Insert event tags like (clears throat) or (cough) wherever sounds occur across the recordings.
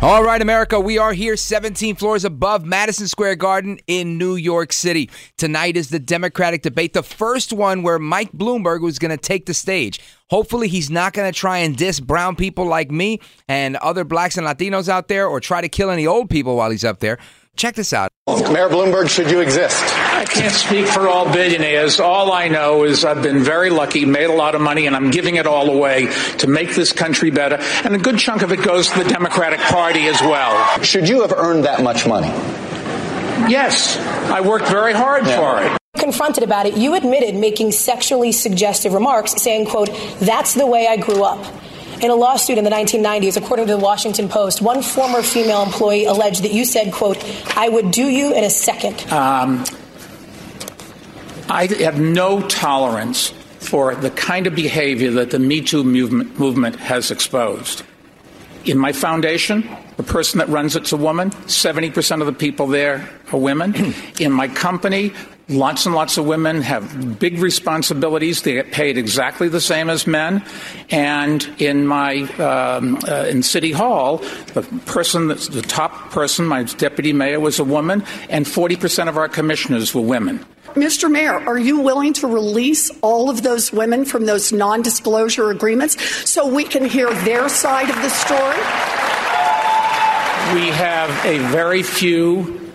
All right, America, we are here 17 floors above Madison Square Garden in New York City. Tonight is the Democratic debate, the first one where Mike Bloomberg was going to take the stage. Hopefully, he's not going to try and diss brown people like me and other blacks and Latinos out there or try to kill any old people while he's up there. Check this out. Mayor Bloomberg, should you exist? I can't speak for all billionaires. All I know is I've been very lucky, made a lot of money, and I'm giving it all away to make this country better. And a good chunk of it goes to the Democratic Party as well. Should you have earned that much money? Yes, I worked very hard for it. confronted about it, you admitted making sexually suggestive remarks, saying, quote, that's the way I grew up. In a lawsuit in the 1990s, according to the Washington Post, one former female employee alleged that you said, quote, I would do you in a second. Um, I have no tolerance for the kind of behavior that the Me Too movement, movement has exposed. In my foundation, the person that runs it's a woman. 70% of the people there are women. (clears throat) In my company, lots and lots of women have big responsibilities. They get paid exactly the same as men. And in my um, uh, in City Hall, the person that's the top person, my deputy mayor, was a woman, and 40% of our commissioners were women. Mr. Mayor, are you willing to release all of those women from those non disclosure agreements so we can hear their side of the story? We have a very few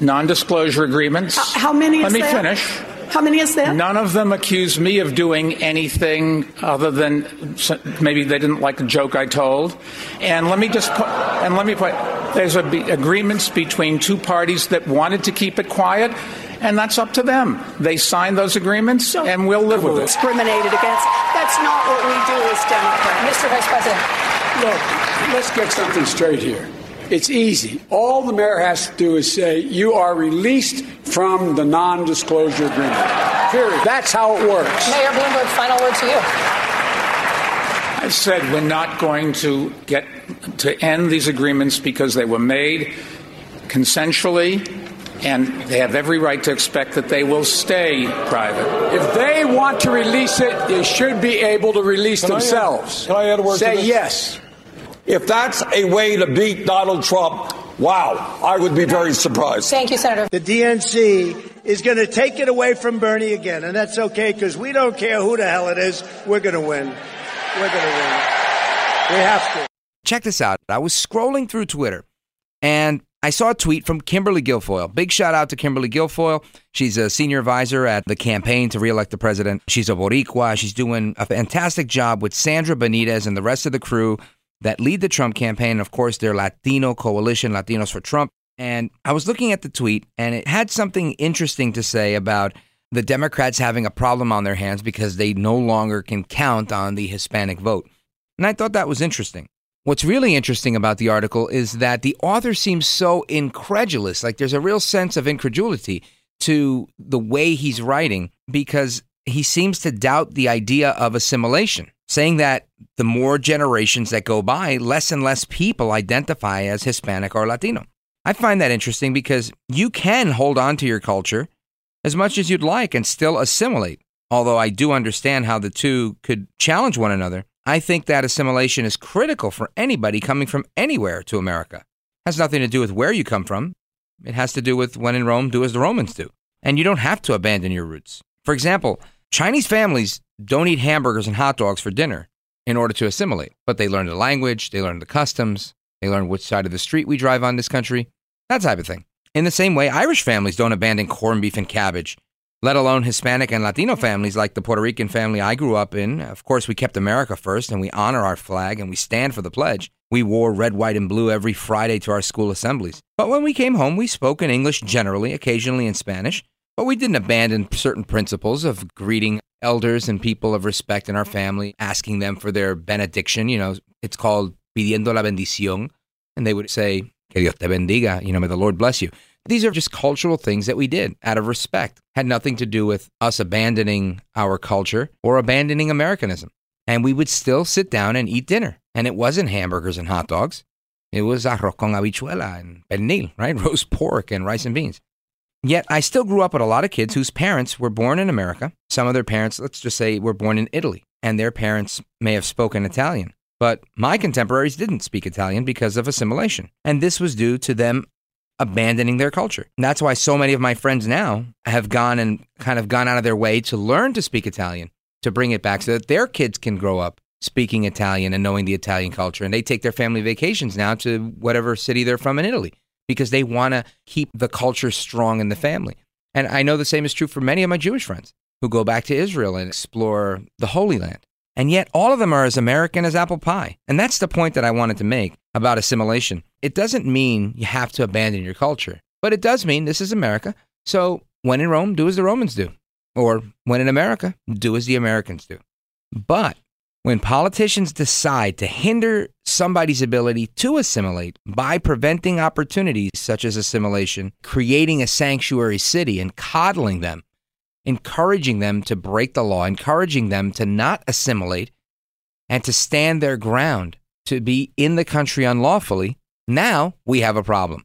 non disclosure agreements. How many Let is me that? finish. How many is that? None of them accuse me of doing anything other than maybe they didn't like a joke I told. And let me just put, and let me put, there's be, agreements between two parties that wanted to keep it quiet, and that's up to them. They signed those agreements, and we'll live with it. Discriminated against. That's not what we do as Democrats. Mr. Vice President. Look, let's get something straight here. It's easy. All the mayor has to do is say, you are released from the non disclosure agreement. Period. That's how it works. Mayor Bloomberg, final word to you. I said we're not going to get to end these agreements because they were made consensually, and they have every right to expect that they will stay private. If they want to release it, they should be able to release Can I add- themselves. can I add a word to Say this? yes. If that's a way to beat Donald Trump, wow, I would be very surprised. Thank you, Senator. The DNC is going to take it away from Bernie again, and that's okay because we don't care who the hell it is. We're going to win. We're going to win. We have to. Check this out. I was scrolling through Twitter and I saw a tweet from Kimberly Guilfoyle. Big shout out to Kimberly Guilfoyle. She's a senior advisor at the campaign to reelect the president. She's a Boricua. She's doing a fantastic job with Sandra Benitez and the rest of the crew that lead the Trump campaign. Of course, their Latino coalition, Latinos for Trump. And I was looking at the tweet and it had something interesting to say about the Democrats having a problem on their hands because they no longer can count on the Hispanic vote. And I thought that was interesting. What's really interesting about the article is that the author seems so incredulous. Like there's a real sense of incredulity to the way he's writing because he seems to doubt the idea of assimilation, saying that the more generations that go by, less and less people identify as Hispanic or Latino. I find that interesting because you can hold on to your culture as much as you'd like and still assimilate. Although I do understand how the two could challenge one another, I think that assimilation is critical for anybody coming from anywhere to America. has nothing to do with where you come from. It has to do with when in Rome, do as the Romans do. And you don't have to abandon your roots. For example, Chinese families don't eat hamburgers and hot dogs for dinner in order to assimilate, but they learn the language, they learn the customs, they learn which side of the street we drive on this country, that type of thing. In the same way, Irish families don't abandon corned beef and cabbage, let alone Hispanic and Latino families like the Puerto Rican family I grew up in. Of course, we kept America first and we honor our flag and we stand for the pledge. We wore red, white, and blue every Friday to our school assemblies. But when we came home, we spoke in English generally, occasionally in Spanish. But we didn't abandon certain principles of greeting elders and people of respect in our family, asking them for their benediction. You know, it's called pidiendo la bendición. And they would say, que Dios te bendiga, you know, may the Lord bless you. These are just cultural things that we did out of respect. Had nothing to do with us abandoning our culture or abandoning Americanism. And we would still sit down and eat dinner. And it wasn't hamburgers and hot dogs. It was arroz con habichuela and pernil, right? (laughs) Roast pork and rice and beans. Yet I still grew up with a lot of kids whose parents were born in America. Some of their parents, let's just say, were born in Italy, and their parents may have spoken Italian. But my contemporaries didn't speak Italian because of assimilation. And this was due to them abandoning their culture. And that's why so many of my friends now have gone and kind of gone out of their way to learn to speak Italian, to bring it back so that their kids can grow up speaking Italian and knowing the Italian culture. And they take their family vacations now to whatever city they're from in Italy because they want to keep the culture strong in the family. And I know the same is true for many of my Jewish friends who go back to Israel and explore the Holy Land. And yet, all of them are as American as apple pie. And that's the point that I wanted to make about assimilation. It doesn't mean you have to abandon your culture, but it does mean this is America. So, when in Rome, do as the Romans do. Or when in America, do as the Americans do. But when politicians decide to hinder somebody's ability to assimilate by preventing opportunities such as assimilation, creating a sanctuary city and coddling them, encouraging them to break the law, encouraging them to not assimilate and to stand their ground, to be in the country unlawfully, now we have a problem.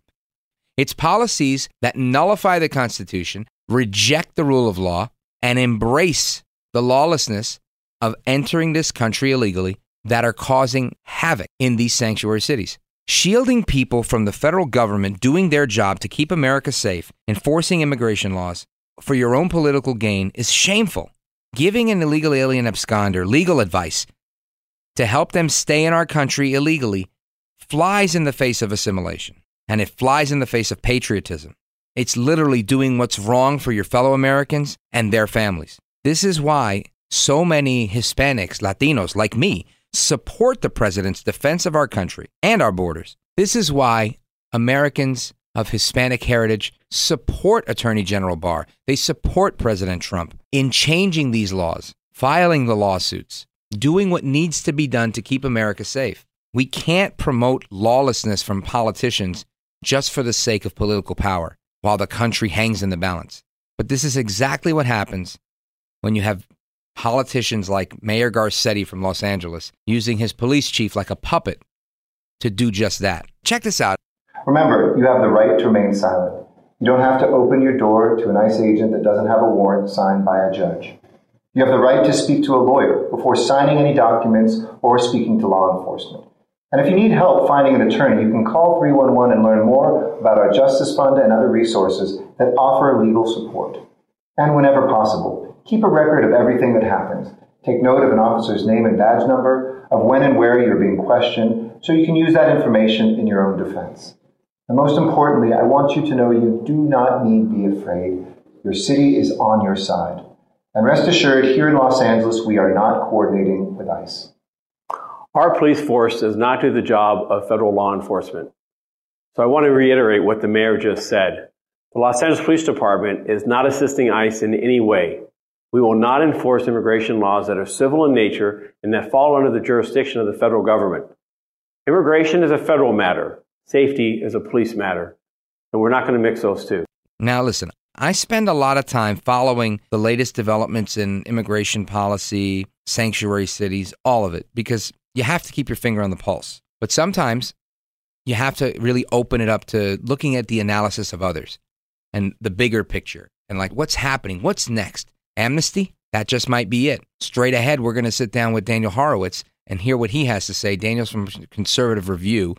It's policies that nullify the Constitution, reject the rule of law, and embrace the lawlessness of entering this country illegally that are causing havoc in these sanctuary cities. Shielding people from the federal government doing their job to keep America safe, enforcing immigration laws for your own political gain is shameful. Giving an illegal alien absconder legal advice to help them stay in our country illegally flies in the face of assimilation and it flies in the face of patriotism. It's literally doing what's wrong for your fellow Americans and their families. This is why so many Hispanics, Latinos like me, support the president's defense of our country and our borders. This is why Americans of Hispanic heritage support Attorney General Barr. They support President Trump in changing these laws, filing the lawsuits, doing what needs to be done to keep America safe. We can't promote lawlessness from politicians just for the sake of political power while the country hangs in the balance. But this is exactly what happens when you have politicians like Mayor Garcetti from Los Angeles using his police chief like a puppet to do just that. Check this out. Remember, you have the right to remain silent. You don't have to open your door to an ICE agent that doesn't have a warrant signed by a judge. You have the right to speak to a lawyer before signing any documents or speaking to law enforcement. And if you need help finding an attorney, you can call 311 and learn more about our Justice Fund and other resources that offer legal support. And whenever possible, Keep a record of everything that happens. Take note of an officer's name and badge number, of when and where you're being questioned, so you can use that information in your own defense. And most importantly, I want you to know you do not need to be afraid. Your city is on your side. And rest assured, here in Los Angeles, we are not coordinating with ICE. Our police force does not do the job of federal law enforcement. So I want to reiterate what the mayor just said. The Los Angeles Police Department is not assisting ICE in any way. We will not enforce immigration laws that are civil in nature and that fall under the jurisdiction of the federal government. Immigration is a federal matter. Safety is a police matter. And we're not going to mix those two. Now, listen, I spend a lot of time following the latest developments in immigration policy, sanctuary cities, all of it, because you have to keep your finger on the pulse. But sometimes you have to really open it up to looking at the analysis of others and the bigger picture and like what's happening, what's next. Amnesty? That just might be it. Straight ahead, we're going to sit down with Daniel Horowitz and hear what he has to say. Daniel's from Conservative Review,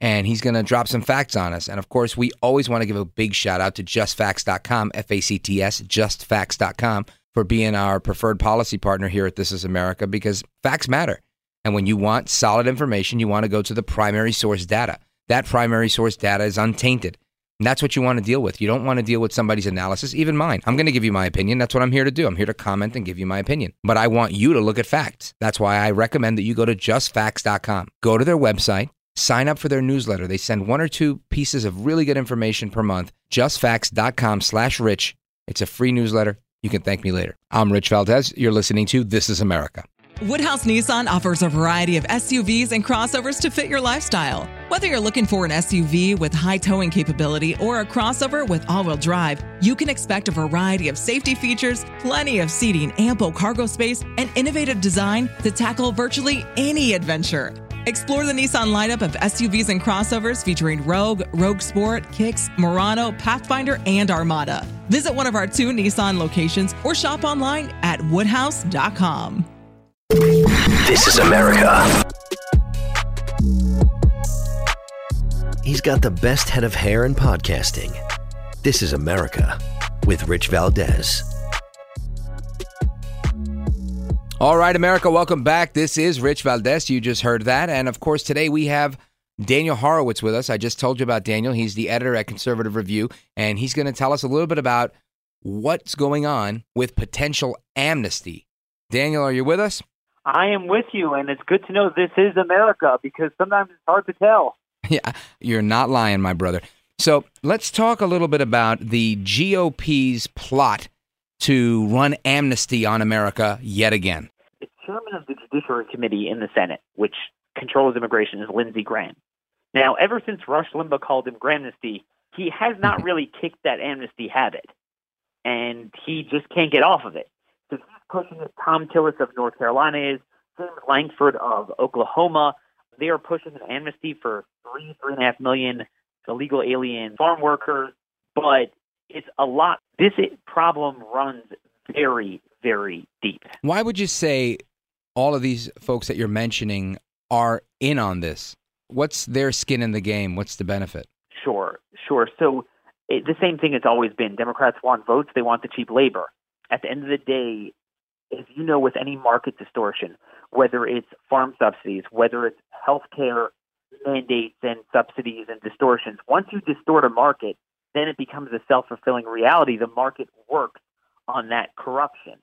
and he's going to drop some facts on us. And of course, we always want to give a big shout out to justfacts.com, F A C T S, justfacts.com, for being our preferred policy partner here at This Is America because facts matter. And when you want solid information, you want to go to the primary source data. That primary source data is untainted. And that's what you want to deal with. You don't want to deal with somebody's analysis, even mine. I'm going to give you my opinion. That's what I'm here to do. I'm here to comment and give you my opinion. But I want you to look at facts. That's why I recommend that you go to justfacts.com. Go to their website, sign up for their newsletter. They send one or two pieces of really good information per month. Justfacts.com slash rich. It's a free newsletter. You can thank me later. I'm Rich Valdes. You're listening to This is America. Woodhouse Nissan offers a variety of SUVs and crossovers to fit your lifestyle. Whether you're looking for an SUV with high towing capability or a crossover with all wheel drive, you can expect a variety of safety features, plenty of seating, ample cargo space, and innovative design to tackle virtually any adventure. Explore the Nissan lineup of SUVs and crossovers featuring Rogue, Rogue Sport, Kicks, Murano, Pathfinder, and Armada. Visit one of our two Nissan locations or shop online at woodhouse.com. This is America. He's got the best head of hair in podcasting. This is America with Rich Valdes. All right, America, welcome back. This is Rich Valdes. You just heard that. And of course, today we have Daniel Horowitz with us. I just told you about Daniel. He's the editor at Conservative Review, and he's going to tell us a little bit about what's going on with potential amnesty. Daniel, are you with us? I am with you, and it's good to know this is America because sometimes it's hard to tell. (laughs) Yeah, you're not lying, my brother. So let's talk a little bit about the GOP's plot to run amnesty on America yet again. The chairman of the Judiciary Committee in the Senate, which controls immigration, is Lindsey Graham. Now, ever since Rush Limbaugh called him Grahamnesty, he has not really kicked that amnesty habit, and he just can't get off of it. So he's pushing it. Thom Tillis of North Carolina is, James Lankford of Oklahoma. They are pushing an amnesty for three, three and a half million illegal alien farm workers, but it's a lot. This problem runs very, very deep. Why would you say all of these folks that you're mentioning are in on this? What's their skin in the game? What's the benefit? Sure, sure. So it, the same thing has always been. Democrats want votes. They want the cheap labor. At the end of the day, if you know with any market distortion, whether it's farm subsidies, whether it's healthcare mandates and subsidies and distortions, once you distort a market, then it becomes a self fulfilling reality. The market works on that corruption.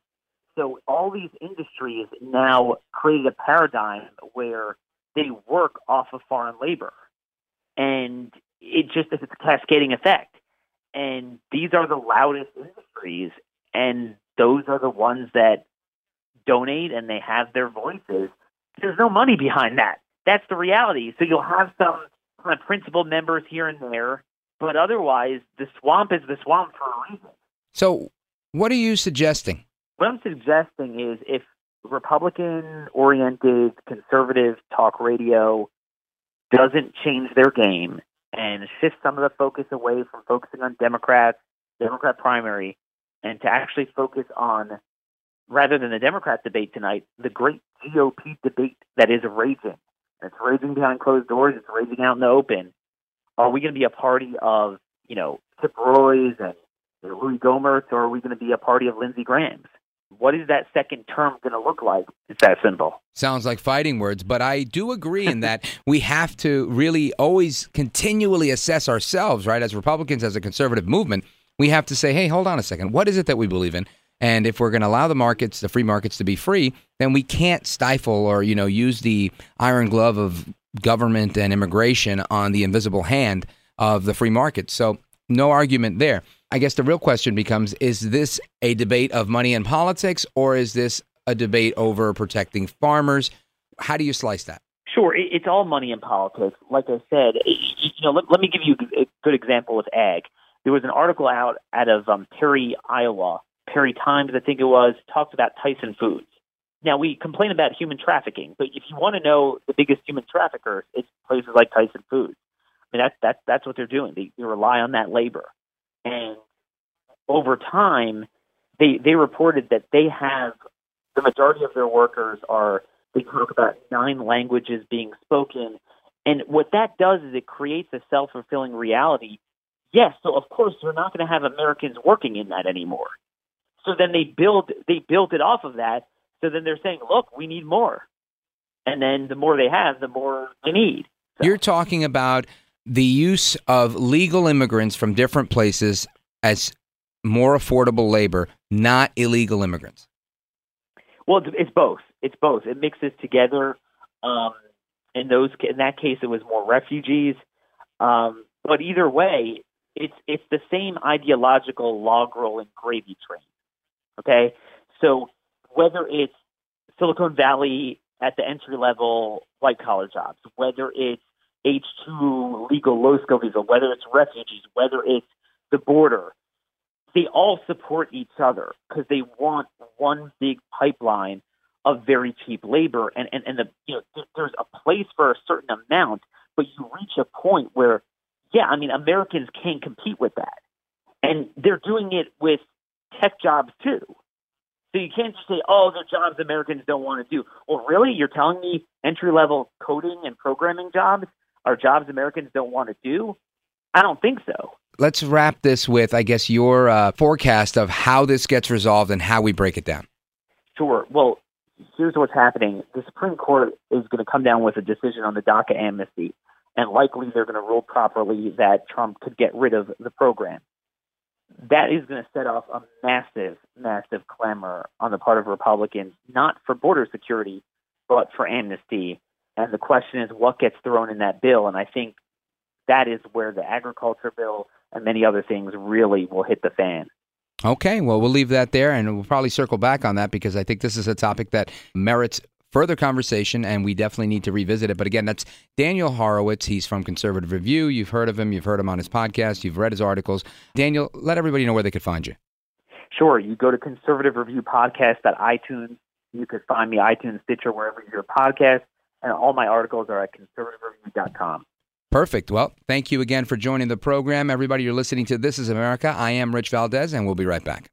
So all these industries now created a paradigm where they work off of foreign labor. And it just it's a cascading effect. And these are the loudest industries and those are the ones that donate and they have their voices. There's no money behind that. That's the reality. So you'll have some kind of principal members here and there, but otherwise, the swamp is the swamp for a reason. So, what are you suggesting? What I'm suggesting is if Republican oriented conservative talk radio doesn't change their game and shift some of the focus away from focusing on Democrats, Democrat primary, and to actually focus on rather than the Democrat debate tonight, the great GOP debate that is raging. It's raging behind closed doors. It's raging out in the open. Are we going to be a party of, you know, Chip Roy's and Louis Gohmert's, or are we going to be a party of Lindsey Graham's? What is that second term going to look like? It's that simple. Sounds like fighting words, but I do agree in that (laughs) we have to really always continually assess ourselves, right? As Republicans, as a conservative movement, we have to say, hey, hold on a second. What is it that we believe in? And if we're going to allow the markets, the free markets to be free, then we can't stifle or, you know, use the iron glove of government and immigration on the invisible hand of the free market. So no argument there. I guess the real question becomes is this a debate of money and politics or is this a debate over protecting farmers? How do you slice that? Sure, it's all money and politics. Like I said, you know, let, let me give you a good example with ag. There was an article out out of um, Perry, Iowa, Perry Times, I think it was, talked about Tyson Foods. Now we complain about human trafficking, but if you want to know the biggest human traffickers, it's places like Tyson Foods. I mean, that's that's that's what they're doing. They, they rely on that labor, and over time, they they reported that they have the majority of their workers are they talk about nine languages being spoken, and what that does is it creates a self fulfilling reality. Yes, so of course we're not going to have Americans working in that anymore. So then they build they built it off of that. So then they're saying, look, we need more, and then the more they have, the more they need. So. You're talking about the use of legal immigrants from different places as more affordable labor, not illegal immigrants? Well, it's- both. It's both. It mixes together. Um, in those, in that case, it was more refugees. Um, but either way, it's it's the same ideological log rolling gravy train. Okay, so whether it's Silicon Valley at the entry level white collar jobs, whether it's H two legal low skill visa, whether it's refugees, whether it's the border, they all support each other because they want one big pipeline of very cheap labor. And and, and the you know th- there's a place for a certain amount but you reach a point where yeah i mean americans can't compete with that. And they're doing it with tech jobs too so you can't just say oh the jobs americans don't want to do well really you're telling me entry level coding and programming jobs are jobs americans don't want to do i don't think so Let's wrap this with, I guess, your uh, forecast of how this gets resolved and how we break it down. Sure. Well, here's what's happening. The Supreme Court is going to come down with a decision on the DACA amnesty, and likely they're going to rule properly that Trump could get rid of the program. That is going to set off a massive, massive clamor on the part of Republicans, not for border security, but for amnesty. And the question is, what gets thrown in that bill? And I think that is where the agriculture bill and many other things really will hit the fan. Okay, well, we'll leave that there and we'll probably circle back on that because I think this is a topic that merits further conversation and we definitely need to revisit it. But again, that's Daniel Horowitz. He's from Conservative Review. You've heard of him, you've heard him on his podcast, you've read his articles. Daniel, let everybody know where they could find you. Sure, you go to Conservative Review Podcast.iTunes. You could find me iTunes, Stitcher, wherever you your podcast, and all my articles are at conservativereview.com. Perfect. Well, thank you again for joining the program. Everybody, you're listening to This is America. I am Rich Valdes, and we'll be right back.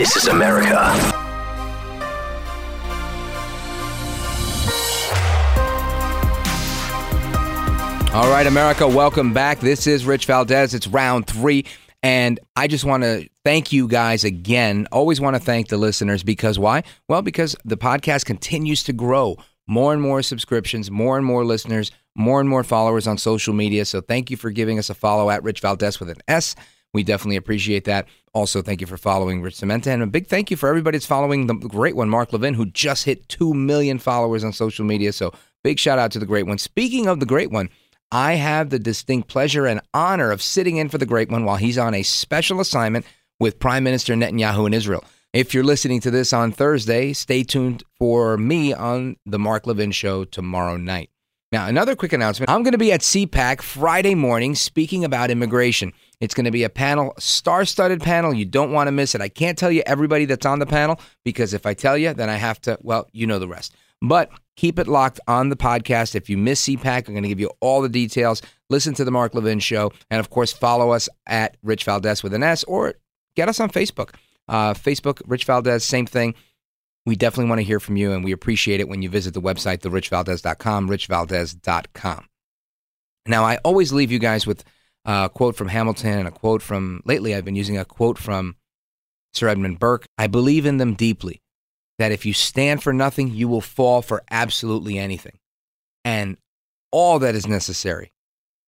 This is America. All right, America, welcome back. This is Rich Valdes. It's round three. And I just want to thank you guys again. Always want to thank the listeners because why? Well, because the podcast continues to grow. More and more subscriptions, more and more listeners, more and more followers on social media. So thank you for giving us a follow at Rich Valdes with an S. We definitely appreciate that. Also, thank you for following Rich Cementa. And a big thank you for everybody that's following the great one, Mark Levin, who just hit 2 million followers on social media. So big shout out to the great one. Speaking of the great one, I have the distinct pleasure and honor of sitting in for the great one while he's on a special assignment with Prime Minister Netanyahu in Israel. If you're listening to this on Thursday, stay tuned for me on the Mark Levin show tomorrow night. Now, another quick announcement. I'm going to be at CPAC Friday morning speaking about immigration. It's going to be a panel, star studded panel. You don't want to miss it. I can't tell you everybody that's on the panel because if I tell you, then I have to, well, you know the rest. But keep it locked on the podcast. If you miss CPAC, I'm going to give you all the details. Listen to the Mark Levin show. And of course, follow us at Rich Valdes with an S or get us on Facebook. Uh, Facebook, Rich Valdes, same thing. We definitely want to hear from you, and we appreciate it when you visit the website, therichvaldes.com, richvaldes.com. Now, I always leave you guys with a quote from Hamilton and a quote from, lately, I've been using a quote from Sir Edmund Burke. I believe in them deeply, that if you stand for nothing, you will fall for absolutely anything. And all that is necessary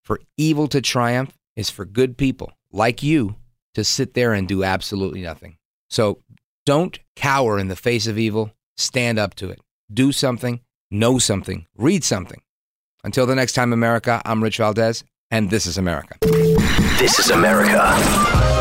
for evil to triumph is for good people like you to sit there and do absolutely nothing. So don't cower in the face of evil. Stand up to it. Do something, know something, read something. Until the next time, America, I'm Rich Valdes, and this is America. This is America.